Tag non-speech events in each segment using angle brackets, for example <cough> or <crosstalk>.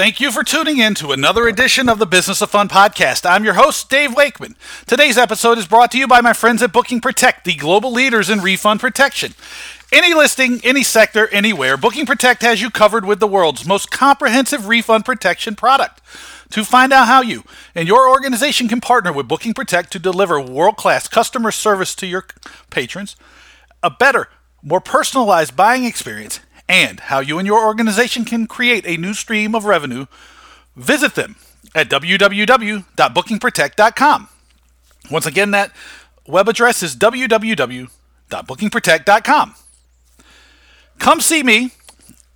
Thank you for tuning in to another edition of the Business of Fun podcast. I'm your host, Dave Wakeman. Today's episode is brought to you by my friends at Booking Protect, the global leaders in refund protection. Any listing, any sector, anywhere, Booking Protect has you covered with the world's most comprehensive refund protection product. To find out how you and your organization can partner with Booking Protect to deliver world class customer service to your patrons, a better, more personalized buying experience, and how you and your organization can create a new stream of revenue, visit them at www.bookingprotect.com. Once again, that web address is www.bookingprotect.com. Come see me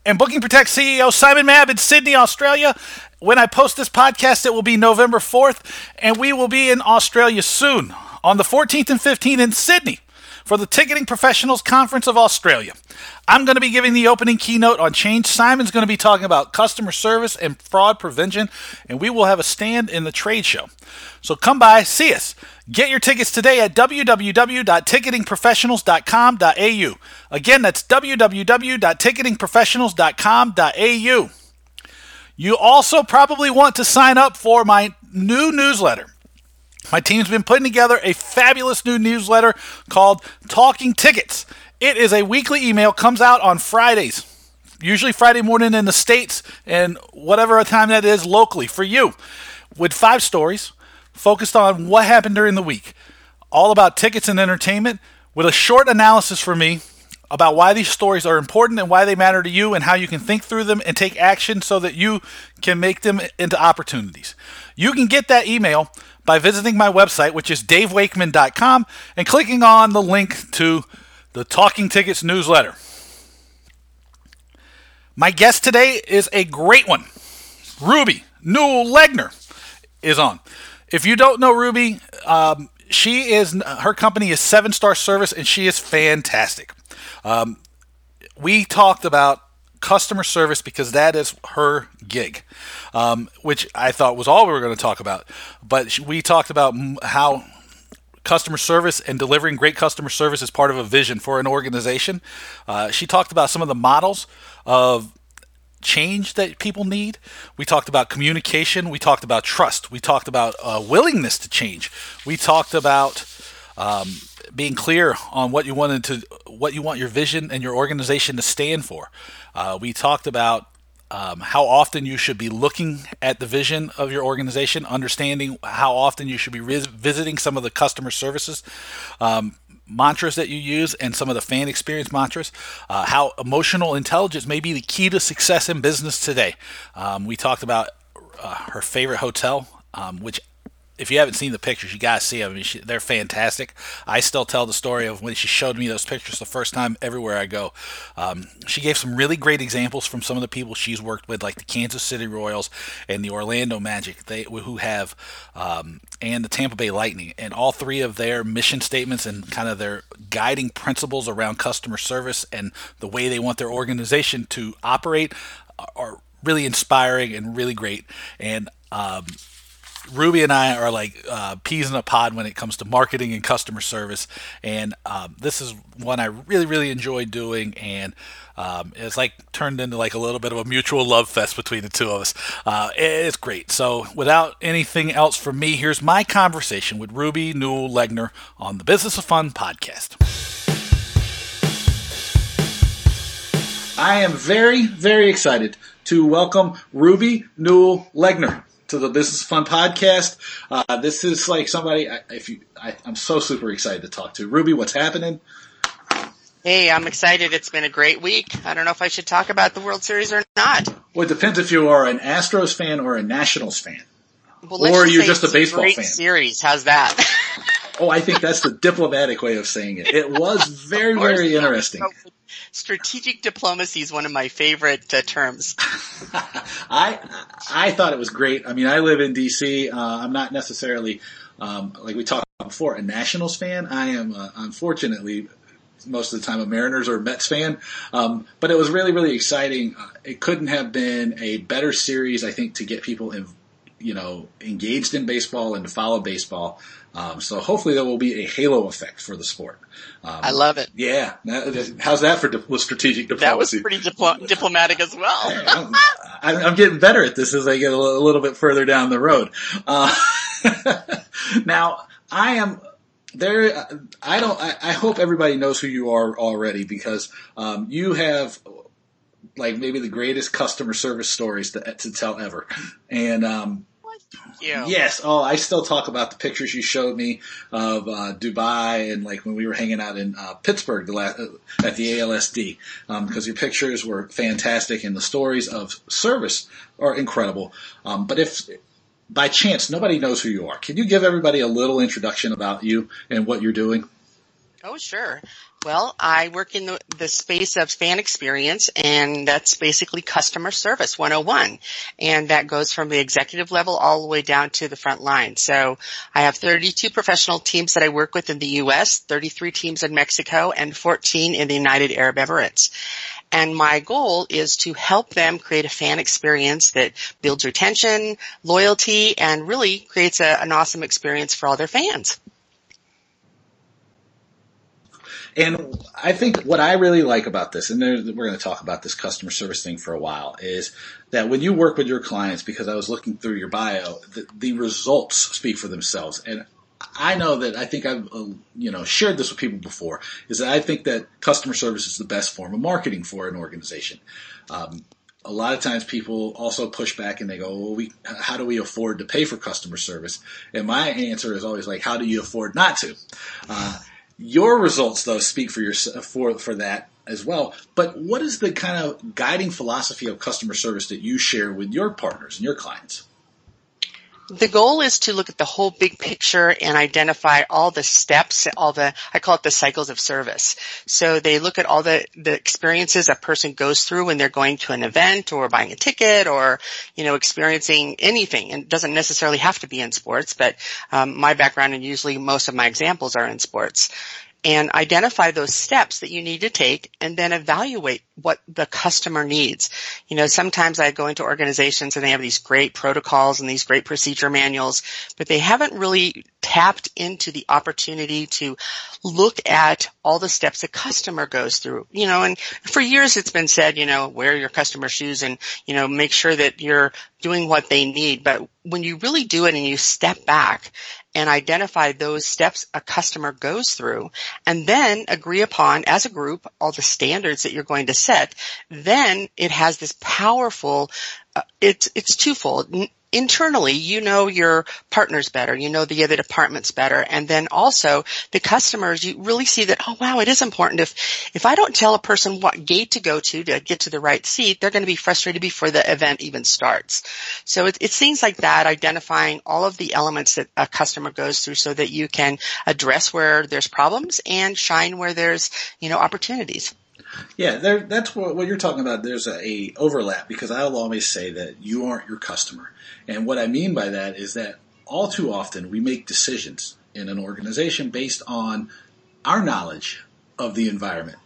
and Booking Protect CEO Simon Mabb in Sydney, Australia. When I post this podcast, it will be November 4th, and we will be in Australia soon on the 14th and 15th in Sydney for the Ticketing Professionals Conference of Australia. I'm going to be giving the opening keynote on change. Simon's going to be talking about customer service and fraud prevention, and we will have a stand in the trade show. So come by, see us. Get your tickets today at www.ticketingprofessionals.com.au. Again, that's www.ticketingprofessionals.com.au. You also probably want to sign up for my new newsletter. My team's been putting together a fabulous new newsletter called Talking Tickets. It is a weekly email, comes out on Fridays, usually Friday morning in the States, and whatever a time that is locally for you, with five stories focused on what happened during the week, all about tickets and entertainment, with a short analysis for me about why these stories are important and why they matter to you and how you can think through them and take action so that you can make them into opportunities. You can get that email by visiting my website, which is davewakeman.com, and clicking on the link to the Talking Tickets newsletter. My guest today is a great one. Ruby Newell Legner is on. If you don't know Ruby, um, she is her company is Seven Star Service, and she is fantastic. Um, we talked about customer service because that is her gig, um, which I thought was all we were going to talk about. But we talked about how customer service and delivering great customer service is part of a vision for an organization. Uh, she talked about some of the models of change that people need. We talked about communication. We talked about trust. We talked about uh, willingness to change. We talked about um, being clear on what you wanted to, what you want your vision and your organization to stand for. Uh, we talked about um, how often you should be looking at the vision of your organization, understanding how often you should be visiting some of the customer services. Um, mantras that you use and some of the fan experience mantras, uh, how emotional intelligence may be the key to success in business today. Um, we talked about uh, her favorite hotel, um, which if you haven't seen the pictures, you gotta see them. I mean, she, they're fantastic. I still tell the story of when she showed me those pictures the first time everywhere I go. Um, she gave some really great examples from some of the people she's worked with, like the Kansas City Royals and the Orlando Magic, they who have, um, and the Tampa Bay Lightning, and all three of their mission statements and kind of their guiding principles around customer service and the way they want their organization to operate are really inspiring and really great. And um, Ruby and I are like uh, peas in a pod when it comes to marketing and customer service, and um, this is one I really, really enjoy doing, and um, it's like turned into like a little bit of a mutual love fest between the two of us. Uh, it's great. So, without anything else from me, here's my conversation with Ruby Newell Legner on the Business of Fun podcast. I am very, very excited to welcome Ruby Newell Legner to the Business Fun podcast. Uh, this is like somebody, if you, I, I'm so super excited to talk to. Ruby, what's happening? Hey, I'm excited. It's been a great week. I don't know if I should talk about the World Series or not. Well, it depends if you are an Astros fan or a Nationals fan. Well, or you're just a baseball great fan? Series, how's that? oh, I think that's the diplomatic way of saying it. It was <laughs> very, very interesting. Strategic diplomacy is one of my favorite uh, terms. <laughs> I I thought it was great. I mean, I live in DC. Uh, I'm not necessarily um, like we talked about before a Nationals fan. I am uh, unfortunately most of the time a Mariners or a Mets fan. Um, but it was really, really exciting. Uh, it couldn't have been a better series, I think, to get people in, you know, engaged in baseball and to follow baseball. Um, so hopefully there will be a halo effect for the sport. Um, I love it. Yeah. How's that for di- strategic diplomacy? That was pretty diplo- diplomatic as well. I'm, I'm, getting better at this as I get a little bit further down the road. Uh, <laughs> now I am there. I don't, I, I, hope everybody knows who you are already because, um, you have like maybe the greatest customer service stories to, to tell ever. And, um, Yes. Oh, I still talk about the pictures you showed me of uh, Dubai and like when we were hanging out in uh, Pittsburgh the last, uh, at the ALSD because um, your pictures were fantastic and the stories of service are incredible. Um, but if by chance nobody knows who you are, can you give everybody a little introduction about you and what you're doing? Oh, sure. Well, I work in the, the space of fan experience and that's basically customer service 101. And that goes from the executive level all the way down to the front line. So I have 32 professional teams that I work with in the US, 33 teams in Mexico and 14 in the United Arab Emirates. And my goal is to help them create a fan experience that builds retention, loyalty, and really creates a, an awesome experience for all their fans. And I think what I really like about this, and we're going to talk about this customer service thing for a while, is that when you work with your clients, because I was looking through your bio, the, the results speak for themselves. And I know that I think I've uh, you know shared this with people before is that I think that customer service is the best form of marketing for an organization. Um, a lot of times people also push back and they go, well, we, how do we afford to pay for customer service? And my answer is always like, how do you afford not to? Uh, your results, though, speak for your for for that as well. But what is the kind of guiding philosophy of customer service that you share with your partners and your clients? The goal is to look at the whole big picture and identify all the steps, all the, I call it the cycles of service. So they look at all the, the experiences a person goes through when they're going to an event or buying a ticket or, you know, experiencing anything. And it doesn't necessarily have to be in sports, but um, my background and usually most of my examples are in sports and identify those steps that you need to take and then evaluate what the customer needs. You know, sometimes I go into organizations and they have these great protocols and these great procedure manuals, but they haven't really tapped into the opportunity to look at all the steps a customer goes through. You know, and for years it's been said, you know, wear your customer shoes and, you know, make sure that you're doing what they need. But when you really do it and you step back and identify those steps a customer goes through and then agree upon as a group all the standards that you're going to set, then it has this powerful, uh, it's, it's twofold internally, you know your partners better, you know the other departments better, and then also the customers, you really see that, oh wow, it is important. If, if I don't tell a person what gate to go to to get to the right seat, they're going to be frustrated before the event even starts. So it, it's things like that, identifying all of the elements that a customer goes through so that you can address where there's problems and shine where there's, you know, opportunities. Yeah, there, that's what, what, you're talking about. There's a, a, overlap because I'll always say that you aren't your customer. And what I mean by that is that all too often we make decisions in an organization based on our knowledge of the environment.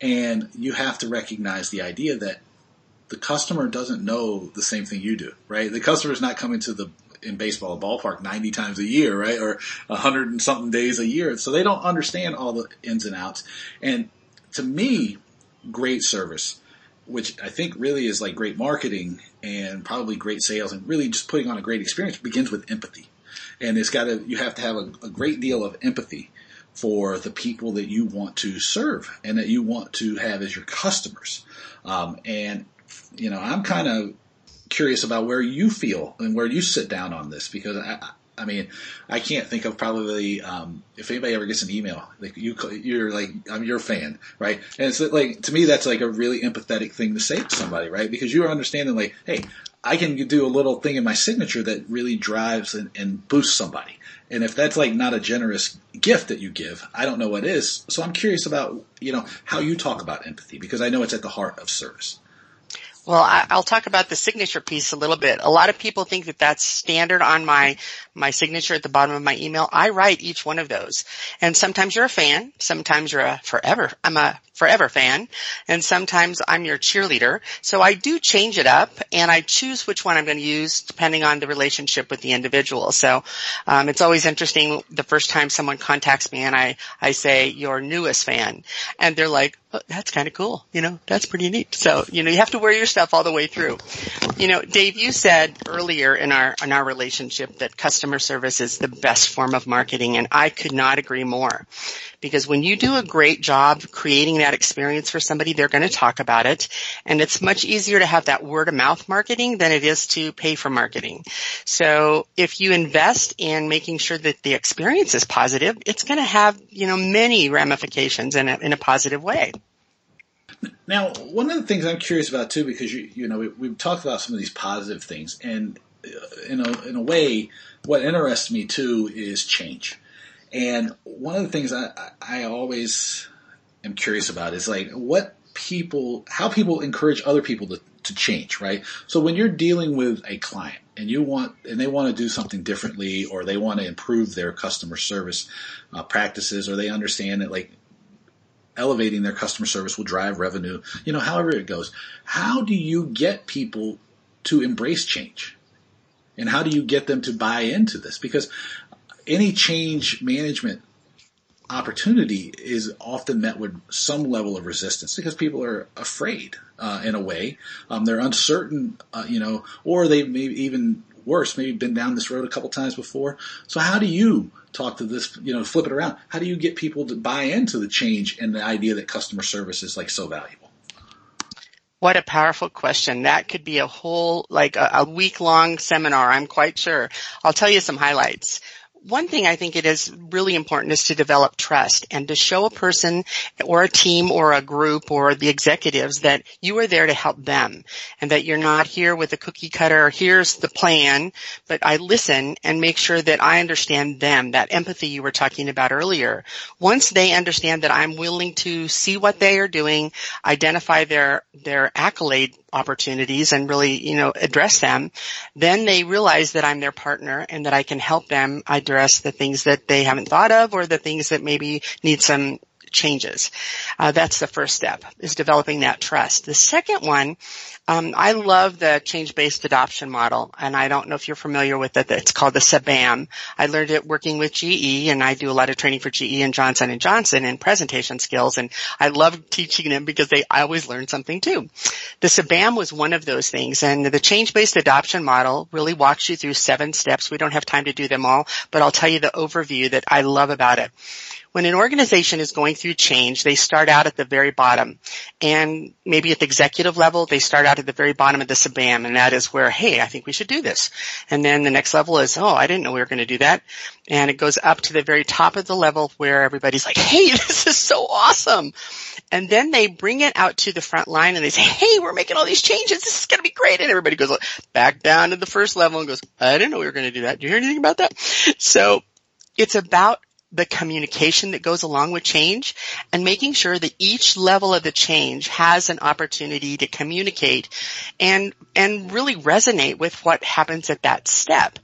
And you have to recognize the idea that the customer doesn't know the same thing you do, right? The customer is not coming to the in baseball a ballpark 90 times a year, right? Or 100 and something days a year. So they don't understand all the ins and outs. And to me, great service, which I think really is like great marketing and probably great sales and really just putting on a great experience begins with empathy. And it's got to, you have to have a, a great deal of empathy for the people that you want to serve and that you want to have as your customers. Um, and, you know, I'm kind of curious about where you feel and where you sit down on this because I, I mean, I can't think of probably um, if anybody ever gets an email like you, you're like I'm your fan, right? And it's like to me that's like a really empathetic thing to say to somebody, right? Because you are understanding like, hey, I can do a little thing in my signature that really drives and, and boosts somebody. And if that's like not a generous gift that you give, I don't know what is. So I'm curious about you know how you talk about empathy because I know it's at the heart of service. Well, I, will talk about the signature piece a little bit. A lot of people think that that's standard on my my signature at the bottom of my email. I write each one of those, and sometimes you're a fan, sometimes you're a forever. I'm a forever fan, and sometimes I'm your cheerleader. So I do change it up, and I choose which one I'm going to use depending on the relationship with the individual. So um, it's always interesting the first time someone contacts me, and I I say your newest fan, and they're like, oh, "That's kind of cool," you know, that's pretty neat. So you know, you have to wear your stuff all the way through. You know, Dave, you said earlier in our in our relationship that customer service is the best form of marketing, and I could not agree more. Because when you do a great job creating that experience for somebody, they're going to talk about it, and it's much easier to have that word of mouth marketing than it is to pay for marketing. So if you invest in making sure that the experience is positive, it's going to have you know many ramifications in a, in a positive way. Now, one of the things I'm curious about too, because you you know we, have talked about some of these positive things, and uh, in a in a way, what interests me too is change. And one of the things I I always am curious about is like what people, how people encourage other people to to change, right? So when you're dealing with a client and you want, and they want to do something differently or they want to improve their customer service uh, practices or they understand that like elevating their customer service will drive revenue, you know, however it goes. How do you get people to embrace change? And how do you get them to buy into this? Because any change management opportunity is often met with some level of resistance because people are afraid uh, in a way. Um, they're uncertain, uh, you know, or they may even worse, maybe been down this road a couple times before. So how do you talk to this, you know, flip it around? How do you get people to buy into the change and the idea that customer service is like so valuable? What a powerful question. That could be a whole, like a, a week long seminar, I'm quite sure. I'll tell you some highlights one thing I think it is really important is to develop trust and to show a person or a team or a group or the executives that you are there to help them and that you're not here with a cookie cutter, here's the plan, but I listen and make sure that I understand them, that empathy you were talking about earlier. Once they understand that I'm willing to see what they are doing, identify their, their accolade opportunities and really, you know, address them, then they realize that I'm their partner and that I can help them address the things that they haven't thought of or the things that maybe need some changes. Uh, that's the first step is developing that trust. The second one um, I love the change-based adoption model, and I don't know if you're familiar with it. It's called the CBAM. I learned it working with GE, and I do a lot of training for GE and Johnson and Johnson in presentation skills, and I love teaching them because they I always learn something too. The CBAM was one of those things, and the change-based adoption model really walks you through seven steps. We don't have time to do them all, but I'll tell you the overview that I love about it when an organization is going through change, they start out at the very bottom. And maybe at the executive level, they start out at the very bottom of the CBAM, and that is where, hey, I think we should do this. And then the next level is, oh, I didn't know we were going to do that. And it goes up to the very top of the level where everybody's like, hey, <laughs> this is so awesome. And then they bring it out to the front line and they say, hey, we're making all these changes. This is going to be great. And everybody goes back down to the first level and goes, I didn't know we were going to do that. Do you hear anything about that? So it's about the communication that goes along with change and making sure that each level of the change has an opportunity to communicate and, and really resonate with what happens at that step.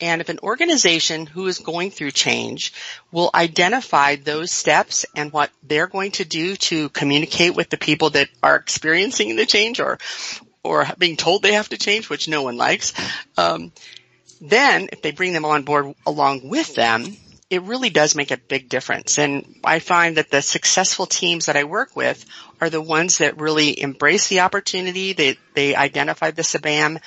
And if an organization who is going through change will identify those steps and what they're going to do to communicate with the people that are experiencing the change or, or being told they have to change, which no one likes, um, then if they bring them on board along with them, it really does make a big difference. And I find that the successful teams that I work with are the ones that really embrace the opportunity. They, they identify the CBAM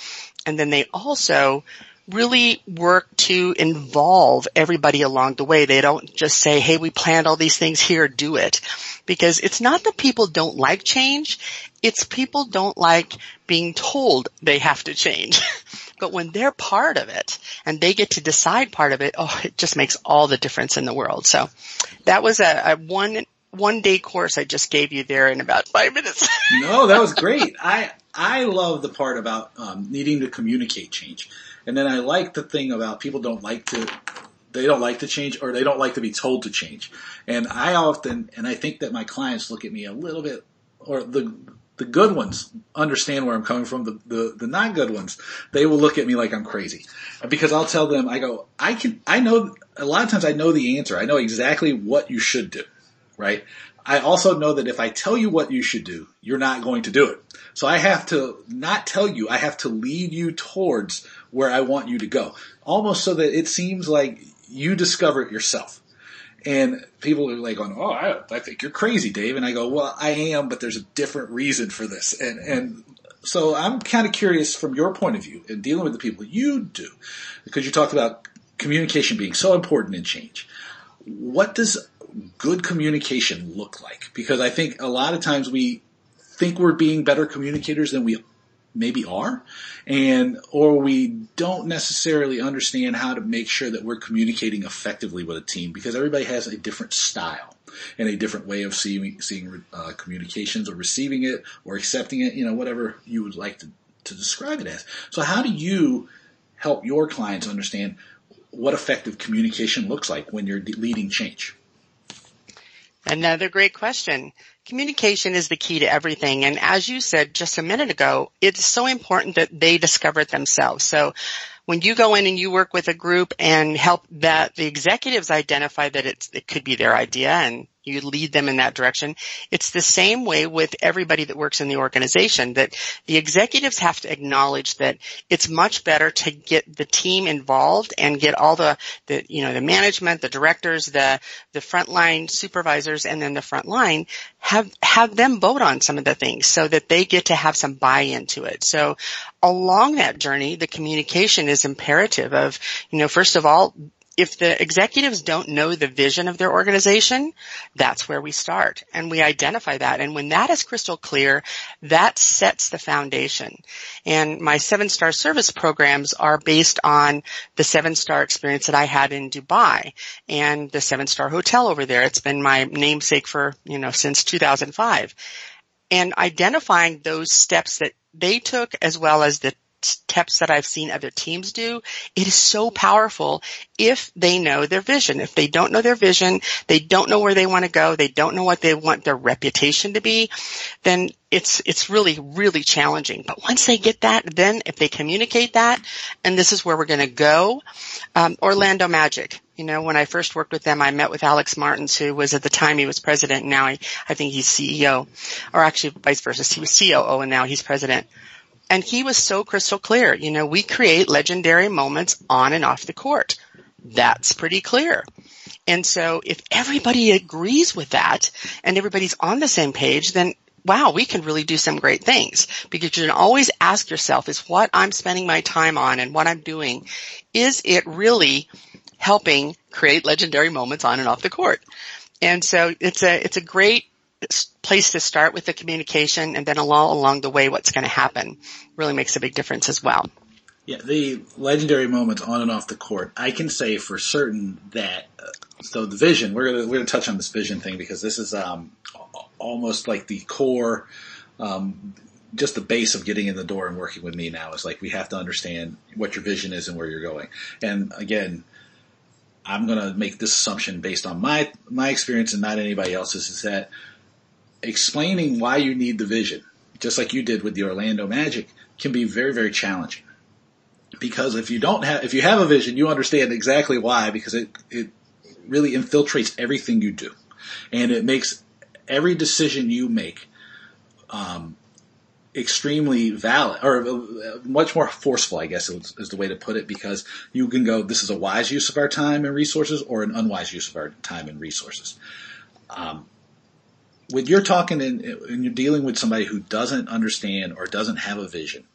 and then they also really work to involve everybody along the way. They don't just say, hey, we planned all these things here, do it. Because it's not that people don't like change, it's people don't like being told they have to change. <laughs> But when they're part of it and they get to decide part of it, oh, it just makes all the difference in the world. So that was a, a one one day course I just gave you there in about five minutes. <laughs> no, that was great. I I love the part about um, needing to communicate change, and then I like the thing about people don't like to they don't like to change or they don't like to be told to change. And I often and I think that my clients look at me a little bit or the The good ones understand where I'm coming from. The, the, the not good ones, they will look at me like I'm crazy because I'll tell them, I go, I can, I know, a lot of times I know the answer. I know exactly what you should do, right? I also know that if I tell you what you should do, you're not going to do it. So I have to not tell you, I have to lead you towards where I want you to go. Almost so that it seems like you discover it yourself. And people are like going, "Oh, I, I think you're crazy, Dave." And I go, "Well, I am, but there's a different reason for this." And and so I'm kind of curious from your point of view in dealing with the people you do, because you talked about communication being so important in change. What does good communication look like? Because I think a lot of times we think we're being better communicators than we maybe are. And or we don't necessarily understand how to make sure that we're communicating effectively with a team because everybody has a different style and a different way of seeing seeing uh, communications or receiving it or accepting it you know whatever you would like to, to describe it as. So how do you help your clients understand what effective communication looks like when you're leading change Another great question. Communication is the key to everything. And as you said just a minute ago, it's so important that they discover it themselves. So when you go in and you work with a group and help that the executives identify that it could be their idea and you lead them in that direction. It's the same way with everybody that works in the organization that the executives have to acknowledge that it's much better to get the team involved and get all the, the you know, the management, the directors, the, the frontline supervisors and then the front line have, have them vote on some of the things so that they get to have some buy-in to it. So along that journey, the communication is imperative of, you know, first of all, if the executives don't know the vision of their organization, that's where we start and we identify that. And when that is crystal clear, that sets the foundation. And my seven star service programs are based on the seven star experience that I had in Dubai and the seven star hotel over there. It's been my namesake for, you know, since 2005 and identifying those steps that they took as well as the steps that I've seen other teams do, it is so powerful if they know their vision. If they don't know their vision, they don't know where they want to go, they don't know what they want their reputation to be, then it's, it's really, really challenging. But once they get that, then if they communicate that, and this is where we're going to go, um, Orlando Magic. You know, when I first worked with them, I met with Alex Martins, who was at the time he was president. And now I, I think he's CEO, or actually vice versa. He was COO and now he's president. And he was so crystal clear. You know, we create legendary moments on and off the court. That's pretty clear. And so if everybody agrees with that and everybody's on the same page, then wow, we can really do some great things because you can always ask yourself is what I'm spending my time on and what I'm doing, is it really helping create legendary moments on and off the court? And so it's a, it's a great place to start with the communication and then along, along the way what's going to happen really makes a big difference as well. Yeah, the legendary moments on and off the court. I can say for certain that uh, so the vision. We're gonna we're gonna touch on this vision thing because this is um, almost like the core, um, just the base of getting in the door and working with me now. Is like we have to understand what your vision is and where you're going. And again, I'm gonna make this assumption based on my my experience and not anybody else's. Is that explaining why you need the vision, just like you did with the Orlando Magic, can be very, very challenging. Because if you don't have, if you have a vision, you understand exactly why, because it, it really infiltrates everything you do. And it makes every decision you make, um, extremely valid or uh, much more forceful, I guess is, is, the way to put it, because you can go, this is a wise use of our time and resources or an unwise use of our time and resources. Um, when you're talking and, you're dealing with somebody who doesn't understand or doesn't have a vision,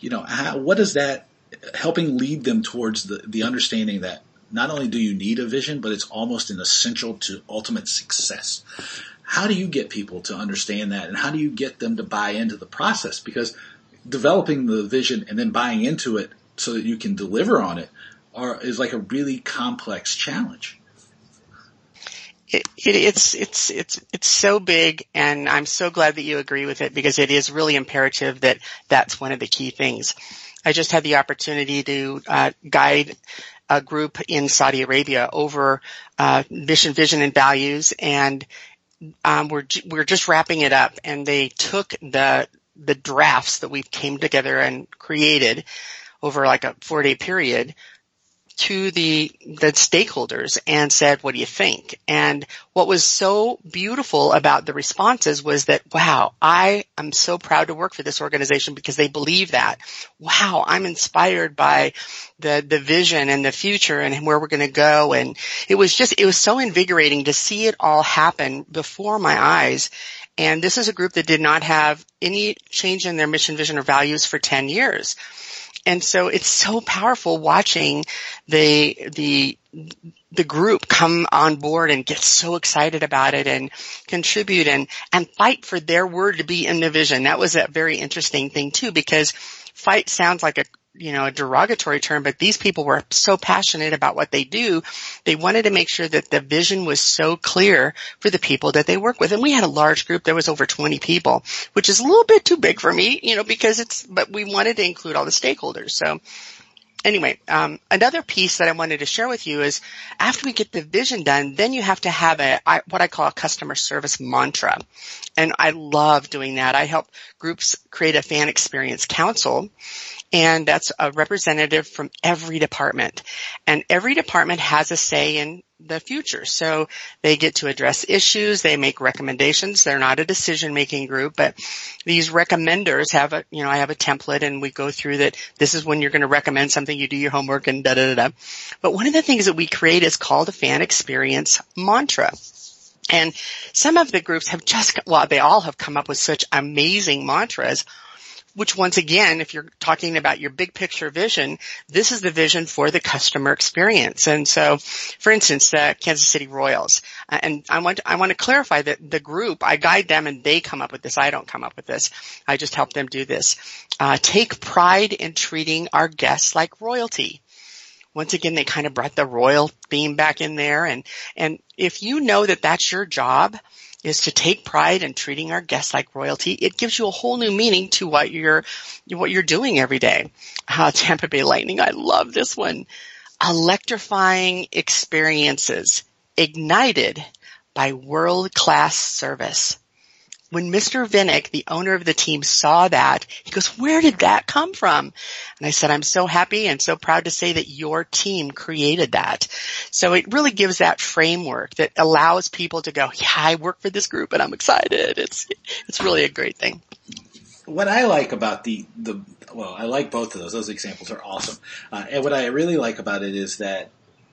you know, how, what is that helping lead them towards the, the understanding that not only do you need a vision, but it's almost an essential to ultimate success. How do you get people to understand that and how do you get them to buy into the process? Because developing the vision and then buying into it so that you can deliver on it are, is like a really complex challenge it, it, it's it's it's it's so big, and I'm so glad that you agree with it because it is really imperative that that's one of the key things. I just had the opportunity to uh, guide a group in Saudi Arabia over uh, mission, vision, and values, and um, we're we're just wrapping it up, and they took the the drafts that we came together and created over like a four day period to the the stakeholders and said, "What do you think?" And what was so beautiful about the responses was that, "Wow, I am so proud to work for this organization because they believe that. Wow, I'm inspired by the the vision and the future and where we're going to go." And it was just it was so invigorating to see it all happen before my eyes. And this is a group that did not have any change in their mission, vision, or values for 10 years. And so it's so powerful watching the, the, the group come on board and get so excited about it and contribute and, and fight for their word to be in the vision. That was a very interesting thing too because fight sounds like a you know, a derogatory term, but these people were so passionate about what they do. They wanted to make sure that the vision was so clear for the people that they work with. And we had a large group. There was over 20 people, which is a little bit too big for me, you know, because it's, but we wanted to include all the stakeholders. So anyway, um, another piece that I wanted to share with you is after we get the vision done, then you have to have a I, what I call a customer service mantra, and I love doing that. I help groups create a fan experience council, and that's a representative from every department. And every department has a say in the future. So they get to address issues, they make recommendations. They're not a decision making group, but these recommenders have a, you know, I have a template and we go through that. This is when you're going to recommend something, you do your homework and da da da. But one of the things that we create is called a fan experience mantra. And some of the groups have just, well, they all have come up with such amazing mantras which once again, if you're talking about your big picture vision, this is the vision for the customer experience. And so, for instance, the Kansas City Royals, uh, and I want, to, I want to clarify that the group, I guide them and they come up with this. I don't come up with this. I just help them do this. Uh, take pride in treating our guests like royalty once again, they kind of brought the royal theme back in there. And, and if you know that that's your job, is to take pride in treating our guests like royalty. It gives you a whole new meaning to what you're, what you're doing every day. Uh, Tampa Bay Lightning, I love this one. Electrifying experiences ignited by world-class service when Mr. Vinik, the owner of the team, saw that, he goes, where did that come from? And I said, I'm so happy and so proud to say that your team created that. So it really gives that framework that allows people to go, yeah, I work for this group and I'm excited. It's, it's really a great thing. What I like about the, the, well, I like both of those. Those examples are awesome. Uh, and what I really like about it is that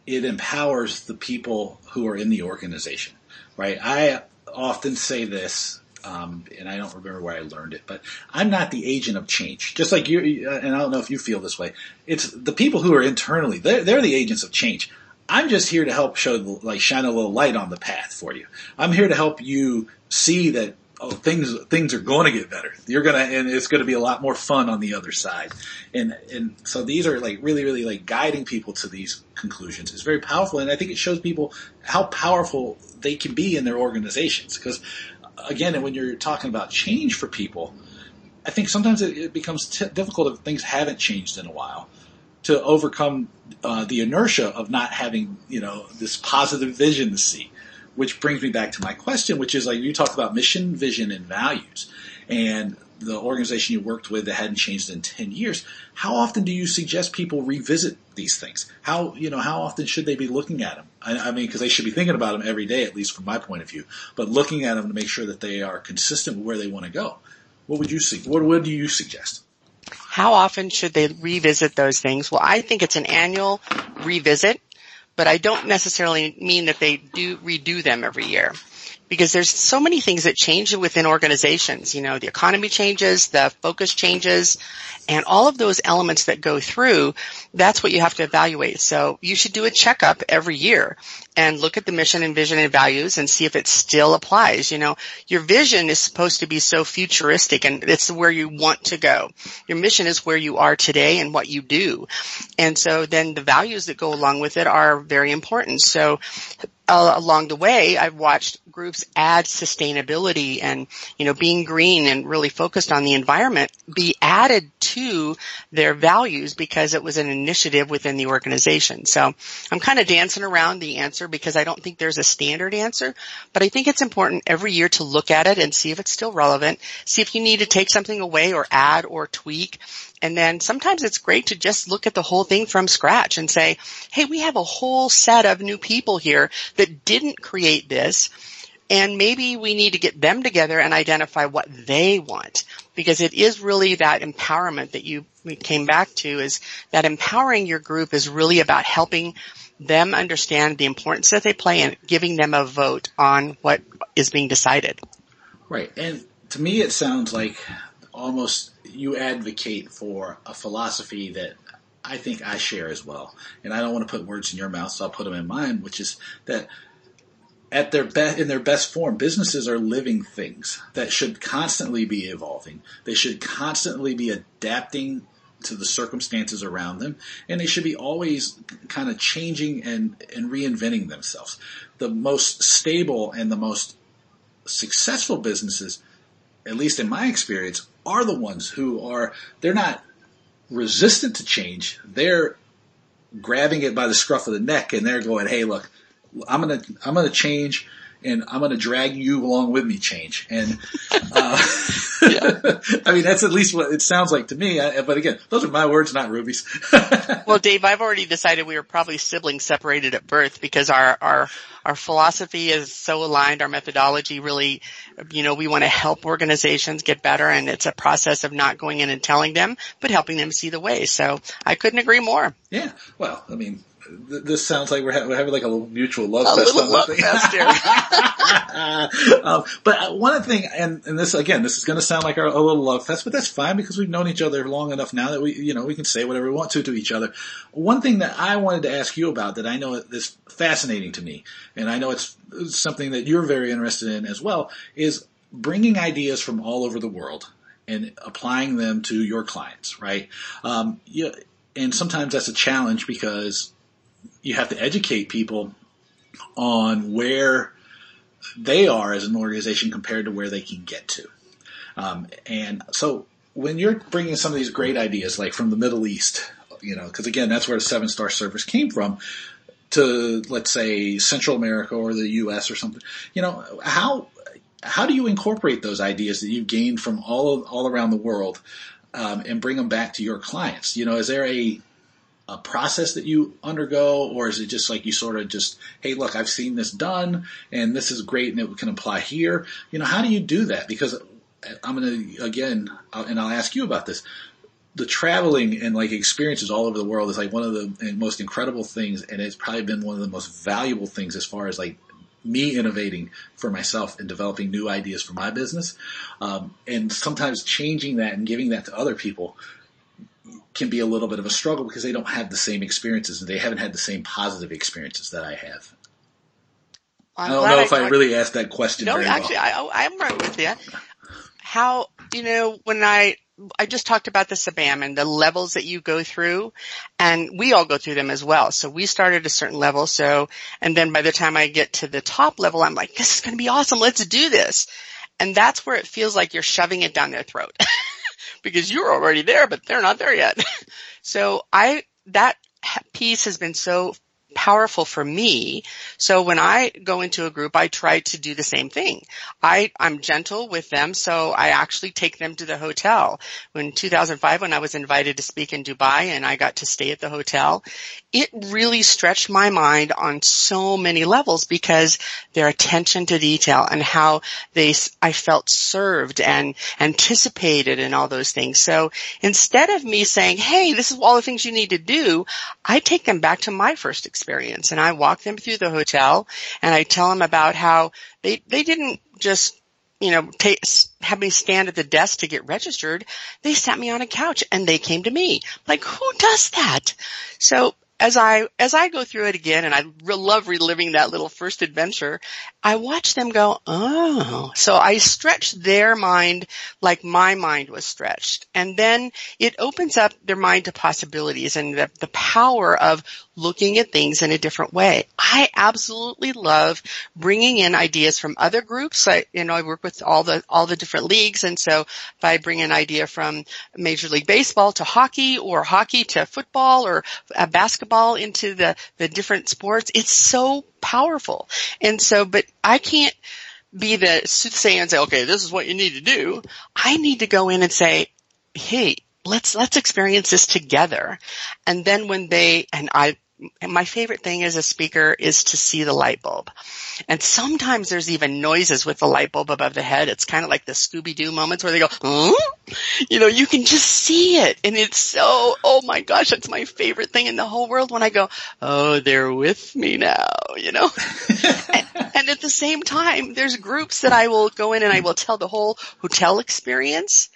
it empowers the people who are in the organization, right? I often say this um, and I don't remember where I learned it, but I'm not the agent of change. Just like you, and I don't know if you feel this way. It's the people who are internally, they're, they're the agents of change. I'm just here to help show, like, shine a little light on the path for you. I'm here to help you see that oh, things things are going to get better. You're gonna, and it's going to be a lot more fun on the other side. And and so these are like really really like guiding people to these conclusions. It's very powerful, and I think it shows people how powerful they can be in their organizations because again, when you're talking about change for people, I think sometimes it, it becomes t- difficult if things haven't changed in a while to overcome uh, the inertia of not having, you know, this positive vision to see. Which brings me back to my question, which is like you talk about mission, vision, and values, and the organization you worked with that hadn't changed in 10 years, how often do you suggest people revisit these things? How, you know, how often should they be looking at them? I, I mean, because they should be thinking about them every day, at least from my point of view, but looking at them to make sure that they are consistent with where they want to go. What would you see? What, do you suggest? How often should they revisit those things? Well, I think it's an annual revisit, but I don't necessarily mean that they do redo them every year because there's so many things that change within organizations. You know, the economy changes, the focus changes, and all of those elements that go through, that's what you have to evaluate. So you should do a checkup every year and look at the mission and vision and values and see if it still applies. You know, your vision is supposed to be so futuristic and it's where you want to go. Your mission is where you are today and what you do. And so then the values that go along with it are very important. So uh, along the way, I've watched groups add sustainability and, you know, being green and really focused on the environment be added to their values because it was an initiative within the organization. So I'm kind of dancing around the answer, because I don't think there's a standard answer, but I think it's important every year to look at it and see if it's still relevant, see if you need to take something away or add or tweak. And then sometimes it's great to just look at the whole thing from scratch and say, hey, we have a whole set of new people here that didn't create this. And maybe we need to get them together and identify what they want because it is really that empowerment that you came back to is that empowering your group is really about helping them understand the importance that they play and giving them a vote on what is being decided. Right. And to me, it sounds like almost you advocate for a philosophy that I think I share as well. And I don't want to put words in your mouth, so I'll put them in mine, which is that at their best in their best form. Businesses are living things that should constantly be evolving. They should constantly be adapting to the circumstances around them and they should be always kind of changing and, and reinventing themselves. The most stable and the most successful businesses at least in my experience are the ones who are they're not resistant to change. They're grabbing it by the scruff of the neck and they're going hey look I'm gonna I'm gonna change and I'm going to drag you along with me change. And, uh, <laughs> <laughs> I mean, that's at least what it sounds like to me. I, but again, those are my words, not Ruby's. <laughs> well, Dave, I've already decided we were probably siblings separated at birth because our, our, our philosophy is so aligned. Our methodology really, you know, we want to help organizations get better and it's a process of not going in and telling them, but helping them see the way. So I couldn't agree more. Yeah. Well, I mean, this sounds like we're, ha- we're, having like a little mutual love a fest. Little love fest here. <laughs> um, but one thing, and, and this again, this is going to sound like our, a little love fest, but that's fine because we've known each other long enough now that we, you know, we can say whatever we want to to each other. One thing that I wanted to ask you about that I know is fascinating to me, and I know it's something that you're very interested in as well, is bringing ideas from all over the world and applying them to your clients, right? Um, you, and sometimes that's a challenge because you have to educate people on where they are as an organization compared to where they can get to. Um, and so when you're bringing some of these great ideas, like from the Middle East, you know, because again, that's where the seven star service came from, to let's say Central America or the U.S. or something. You know, how how do you incorporate those ideas that you've gained from all all around the world um, and bring them back to your clients? You know, is there a a process that you undergo, or is it just like you sort of just, hey, look, I've seen this done, and this is great, and it can apply here? You know, how do you do that? Because I'm going to again, and I'll ask you about this. The traveling and like experiences all over the world is like one of the most incredible things, and it's probably been one of the most valuable things as far as like me innovating for myself and developing new ideas for my business. Um, and sometimes changing that and giving that to other people can be a little bit of a struggle because they don't have the same experiences and they haven't had the same positive experiences that I have. I'm I do not know if I, I, really asked that question. No, actually, well. I, I'm right with you. How you know when I I just talked about the CBAM and the levels that you go through and we all go through them as well. So we started a certain level. So, and then by the time I get to the top level, I'm like, this is going to be awesome. Let's do this. And that's where it feels like you're shoving it down their throat. <laughs> because you're already there, but they're not there yet. <laughs> so I, that piece has been so powerful for me. So when I go into a group, I try to do the same thing. I, I'm gentle with them, so I actually take them to the hotel. In 2005, when I was invited to speak in Dubai and I got to stay at the hotel, it really stretched my mind on so many levels because their attention to detail and how they, I felt served and anticipated and all those things. So instead of me saying, hey, this is all the things you need to do, I take them back to my first experience. And I walk them through the hotel and I tell them about how they, they didn't just you know, take, have me stand at the desk to get registered. They sat me on a couch and they came to me. Like, who does that? So as I as I go through it again, and I re- love reliving that little first adventure, I watch them go, oh. So I stretch their mind like my mind was stretched, and then it opens up their mind to possibilities and the, the power of looking at things in a different way. I absolutely love bringing in ideas from other groups. I, you know, I work with all the, all the different leagues. And so if I bring an idea from Major League Baseball to hockey or hockey to football or uh, basketball into the, the different sports, it's so powerful. And so, but I can't, be the soothsayer and say, okay, this is what you need to do. I need to go in and say, hey, let's, let's experience this together. And then when they, and I, my favorite thing as a speaker is to see the light bulb. And sometimes there's even noises with the light bulb above the head. It's kind of like the Scooby-Doo moments where they go, huh? you know, you can just see it. And it's so, oh my gosh, that's my favorite thing in the whole world when I go, oh, they're with me now, you know? <laughs> and, and at the same time, there's groups that I will go in and I will tell the whole hotel experience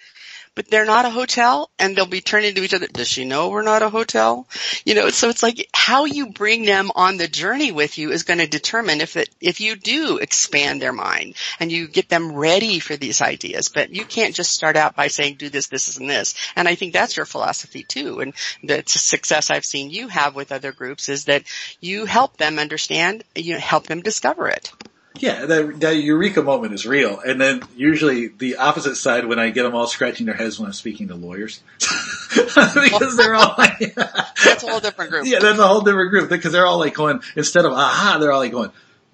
but they're not a hotel and they'll be turning to each other. Does she know we're not a hotel? You know, so it's like how you bring them on the journey with you is going to determine if it, if you do expand their mind and you get them ready for these ideas. But you can't just start out by saying do this, this, and this. And I think that's your philosophy too. And the success I've seen you have with other groups is that you help them understand, you help them discover it. Yeah, that, that eureka moment is real. And then usually the opposite side when I get them all scratching their heads when I'm speaking to lawyers. <laughs> because they're all like, that's a whole different group. Yeah, that's a whole different group because they're all like going, instead of aha, they're all like going,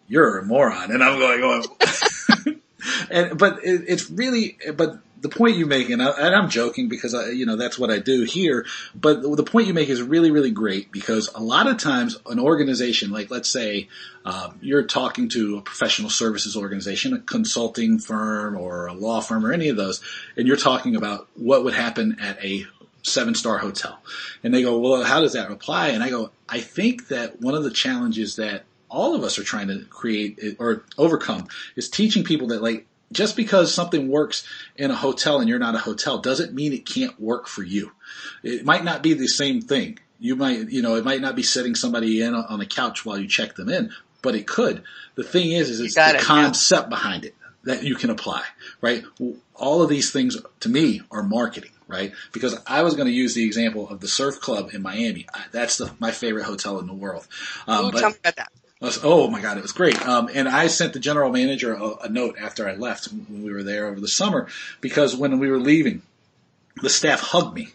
you're a moron. And I'm going, going, <laughs> and, but it, it's really, but the point you make, and, I, am joking because I, you know that's what I do here. But the point you make is really, really great because a lot of times an organization, like let's say um, you're talking to a professional services organization, a consulting firm or a law firm or any of those, and you're talking about what would happen at a seven star hotel, and they go, well, how does that apply? And I go, I think that one of the challenges that all of us are trying to create or overcome is teaching people that like just because something works in a hotel and you're not a hotel doesn't mean it can't work for you. It might not be the same thing. You might, you know, it might not be sitting somebody in on a couch while you check them in, but it could. The thing is, is it's the it, concept yeah. behind it that you can apply, right? All of these things to me are marketing, right? Because I was going to use the example of the surf club in Miami. That's the, my favorite hotel in the world. Um, Ooh, but, tell me about that. Was, oh my god, it was great. Um, and I sent the general manager a, a, note after I left when we were there over the summer because when we were leaving, the staff hugged me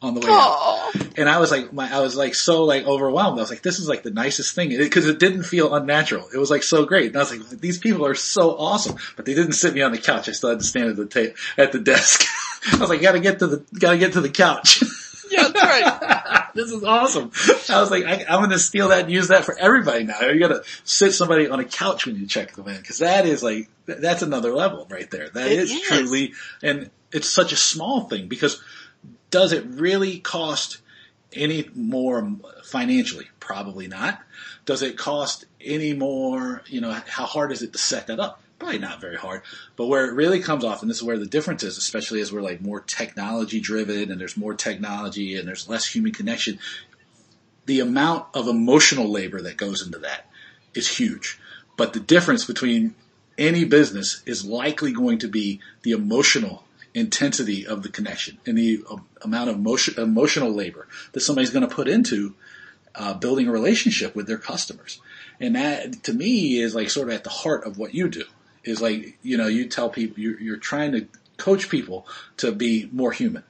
on the way Aww. out, and I was like, my, I was like so like overwhelmed. I was like, this is like the nicest thing because it, it, didn't feel unnatural. It was like so great, and I was like, these people are so awesome. But they didn't sit me on the couch. I still had to stand at the ta- at the desk. <laughs> I was like, gotta get to the gotta get to the couch. Yeah, that's right. <laughs> this is awesome. I was like, I, am going to steal that and use that for everybody now. You got to sit somebody on a couch when you check them in because that is like that's another level right there. That is, is truly, and it's such a small thing because does it really cost any more financially? Probably not. Does it cost any more? You know, how hard is it to set that up? Probably not very hard. But where it really comes off, and this is where the difference is, especially as we're like more technology driven and there's more technology and there's less human connection, the amount of emotional labor that goes into that is huge. But the difference between any business is likely going to be the emotional intensity of the connection and the amount of emotion, emotional labor that somebody's going to put into uh, building a relationship with their customers. And that to me is like sort of at the heart of what you do is like you know you tell people you're, you're trying to coach people to be more human.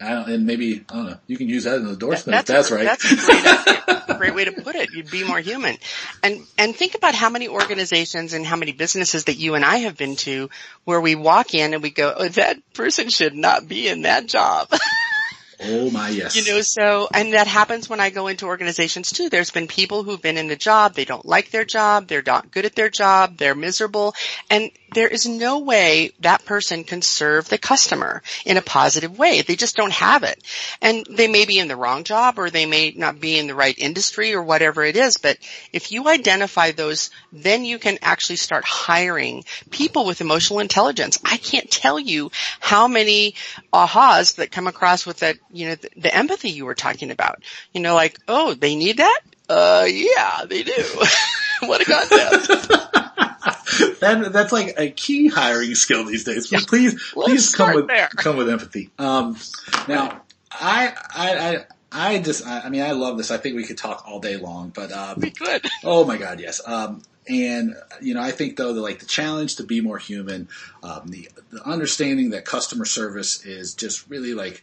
and maybe I don't know. You can use that as an endorsement. That, that's, if that's right. That's a great, a <laughs> great way to put it. You'd be more human, and and think about how many organizations and how many businesses that you and I have been to, where we walk in and we go, "Oh, that person should not be in that job." <laughs> Oh my yes. You know, so, and that happens when I go into organizations too. There's been people who've been in the job, they don't like their job, they're not good at their job, they're miserable, and there is no way that person can serve the customer in a positive way. They just don't have it. And they may be in the wrong job or they may not be in the right industry or whatever it is, but if you identify those, then you can actually start hiring people with emotional intelligence. I can't tell you how many ahas that come across with that, you know, the, the empathy you were talking about. You know, like, oh, they need that? Uh, yeah, they do. <laughs> what a concept. <laughs> that that's like a key hiring skill these days. Yeah. Please, Let's please come with there. come with empathy. Um, now, I, I, I I just, I, I mean, I love this. I think we could talk all day long, but um, We could. <laughs> Oh my God, yes. Um, and you know, I think though, the, like the challenge to be more human, um, the, the understanding that customer service is just really like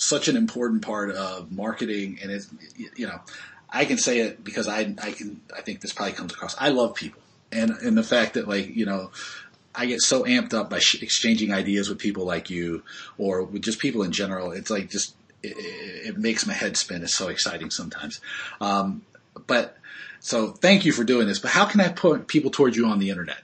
such an important part of marketing, and it's you know, I can say it because I I can I think this probably comes across. I love people, and and the fact that like you know. I get so amped up by sh- exchanging ideas with people like you, or with just people in general. It's like just it, it, it makes my head spin. It's so exciting sometimes. Um, but so thank you for doing this. But how can I put people towards you on the internet?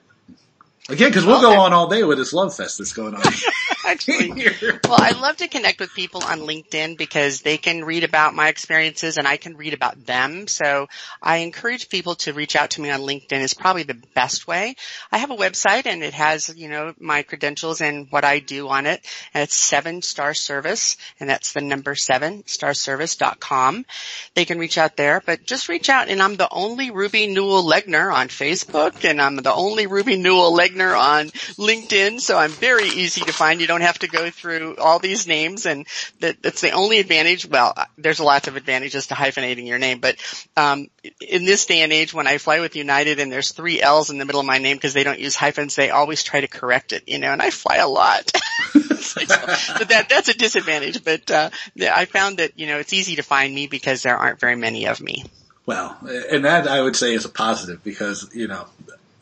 Again, because we'll go on all day with this love fest that's going on <laughs> Actually, <laughs> well, I love to connect with people on LinkedIn because they can read about my experiences and I can read about them. So I encourage people to reach out to me on LinkedIn is probably the best way. I have a website and it has, you know, my credentials and what I do on it. And it's seven star service and that's the number seven starservice.com. They can reach out there, but just reach out and I'm the only Ruby Newell Legner on Facebook and I'm the only Ruby Newell Legner on LinkedIn. So I'm very easy to find. You don't have to go through all these names and that, that's the only advantage. Well, there's lots of advantages to hyphenating your name, but, um, in this day and age when I fly with United and there's three L's in the middle of my name because they don't use hyphens, they always try to correct it, you know, and I fly a lot. <laughs> so that, that's a disadvantage, but, uh, I found that, you know, it's easy to find me because there aren't very many of me. Well, and that I would say is a positive because you know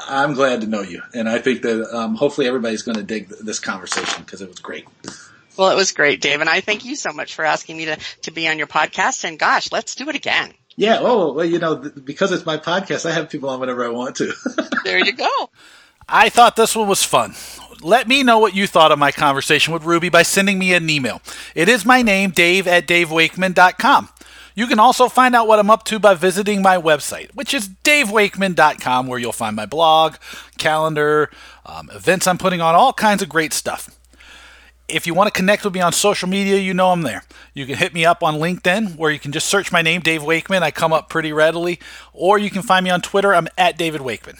I'm glad to know you, and I think that um, hopefully everybody's going to dig th- this conversation because it was great. Well, it was great, Dave, and I thank you so much for asking me to, to be on your podcast. And gosh, let's do it again. Yeah. Oh, well, you know, th- because it's my podcast, I have people on whenever I want to. <laughs> There you go. I thought this one was fun. Let me know what you thought of my conversation with Ruby by sending me an email. It is my name, dave at davewakeman.com. You can also find out what I'm up to by visiting my website, which is davewakeman.com, where you'll find my blog, calendar, um, events I'm putting on, all kinds of great stuff. If you want to connect with me on social media, you know I'm there. You can hit me up on LinkedIn, where you can just search my name, Dave Wakeman. I come up pretty readily. Or you can find me on Twitter. I'm at David Wakeman.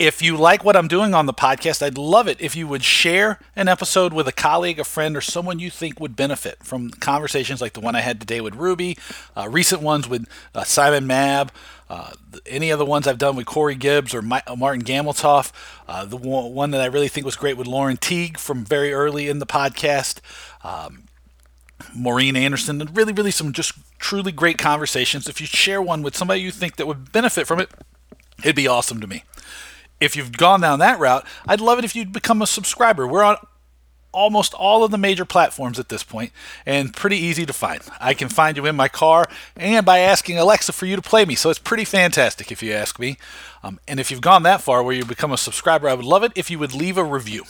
If you like what I'm doing on the podcast, I'd love it if you would share an episode with a colleague, a friend, or someone you think would benefit from conversations like the one I had today with Ruby, uh, recent ones with uh, Simon Mab, uh, any of the ones I've done with Corey Gibbs or uh, Martin Gameltoff, uh, the one, one that I really think was great with Lauren Teague from very early in the podcast. Um, Maureen Anderson, and really, really some just truly great conversations. If you share one with somebody you think that would benefit from it, it'd be awesome to me. If you've gone down that route, I'd love it if you'd become a subscriber. We're on almost all of the major platforms at this point and pretty easy to find. I can find you in my car and by asking Alexa for you to play me. So it's pretty fantastic if you ask me. Um, and if you've gone that far where you become a subscriber, I would love it if you would leave a review.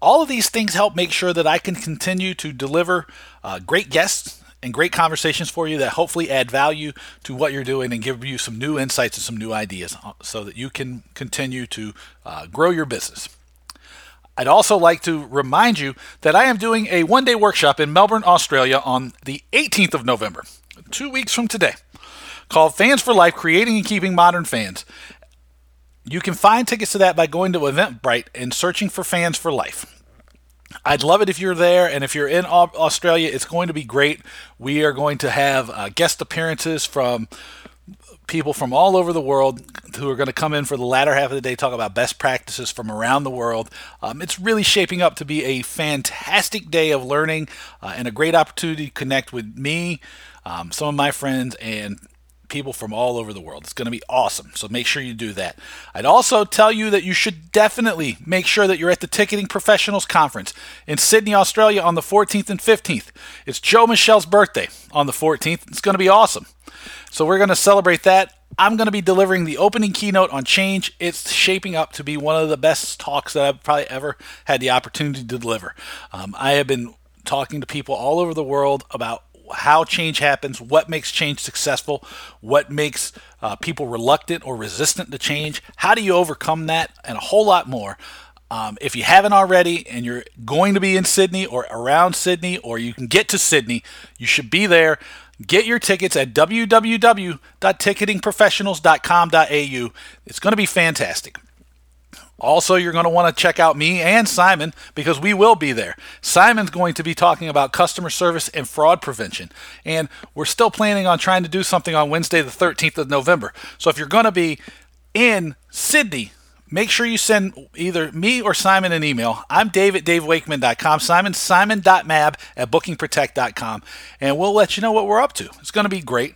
All of these things help make sure that I can continue to deliver uh, great guests and great conversations for you that hopefully add value to what you're doing and give you some new insights and some new ideas uh, so that you can continue to uh, grow your business. I'd also like to remind you that I am doing a one day workshop in Melbourne, Australia on the 18th of November, two weeks from today, called Fans for Life Creating and Keeping Modern Fans. You can find tickets to that by going to Eventbrite and searching for Fans for Life. I'd love it if you're there, and if you're in Australia, it's going to be great. We are going to have uh, guest appearances from people from all over the world who are going to come in for the latter half of the day, talk about best practices from around the world. Um, it's really shaping up to be a fantastic day of learning uh, and a great opportunity to connect with me, um, some of my friends, and people from all over the world. It's going to be awesome. So make sure you do that. I'd also tell you that you should definitely make sure that you're at the Ticketing Professionals Conference in Sydney, Australia on the 14th and 15th. It's Joe Michelle's birthday on the 14th. It's going to be awesome. So we're going to celebrate that. I'm going to be delivering the opening keynote on change. It's shaping up to be one of the best talks that I've probably ever had the opportunity to deliver. Um, I have been talking to people all over the world about how change happens, what makes change successful, what makes uh, people reluctant or resistant to change, how do you overcome that, and a whole lot more. Um, if you haven't already and you're going to be in Sydney or around Sydney, or you can get to Sydney, you should be there. Get your tickets at www.ticketingprofessionals.com.au. It's going to be fantastic. Also, you're going to want to check out me and Simon because we will be there. Simon's going to be talking about customer service and fraud prevention. And we're still planning on trying to do something on Wednesday, the 13th of November. So if you're going to be in Sydney, make sure you send either me or Simon an email. I'm Dave at DaveWakeman.com. Simon, Simon.mab at BookingProtect.com. And we'll let you know what we're up to. It's going to be great.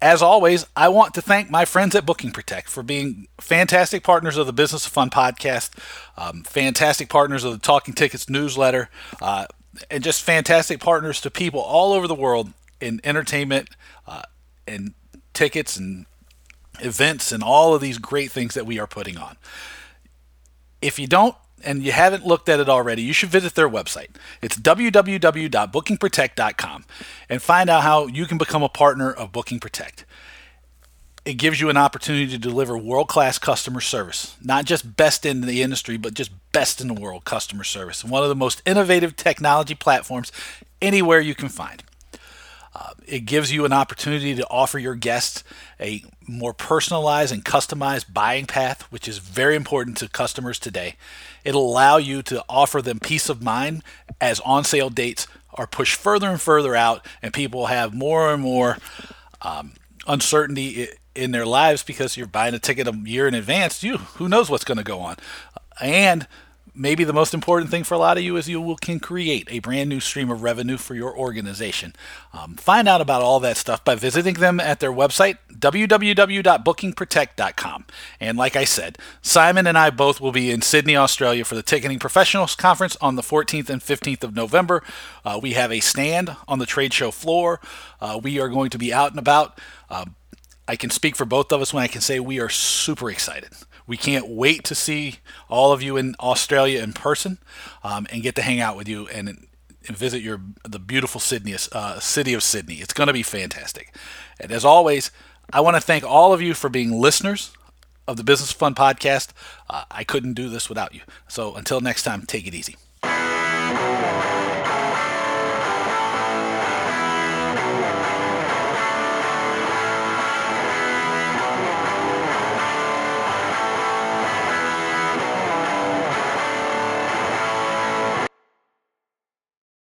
As always, I want to thank my friends at Booking Protect for being fantastic partners of the Business of Fun podcast, um, fantastic partners of the Talking Tickets newsletter, uh, and just fantastic partners to people all over the world in entertainment uh, and tickets and events and all of these great things that we are putting on. If you don't and you haven't looked at it already, you should visit their website. It's www.bookingprotect.com and find out how you can become a partner of Booking Protect. It gives you an opportunity to deliver world class customer service, not just best in the industry, but just best in the world customer service. One of the most innovative technology platforms anywhere you can find. Uh, it gives you an opportunity to offer your guests a more personalized and customized buying path, which is very important to customers today. It'll allow you to offer them peace of mind as on sale dates are pushed further and further out, and people have more and more um, uncertainty in their lives because you're buying a ticket a year in advance. You who knows what's going to go on, and maybe the most important thing for a lot of you is you will, can create a brand new stream of revenue for your organization. Um, find out about all that stuff by visiting them at their website, www.bookingprotect.com. And like I said, Simon and I both will be in Sydney, Australia for the Ticketing Professionals Conference on the 14th and 15th of November. Uh, we have a stand on the trade show floor. Uh, we are going to be out and about. Uh, I can speak for both of us when I can say we are super excited. We can't wait to see all of you in Australia in person um, and get to hang out with you and, and visit your the beautiful Sydney uh, city of Sydney. It's going to be fantastic. And as always, I want to thank all of you for being listeners of the Business Fun podcast. Uh, I couldn't do this without you. So until next time, take it easy.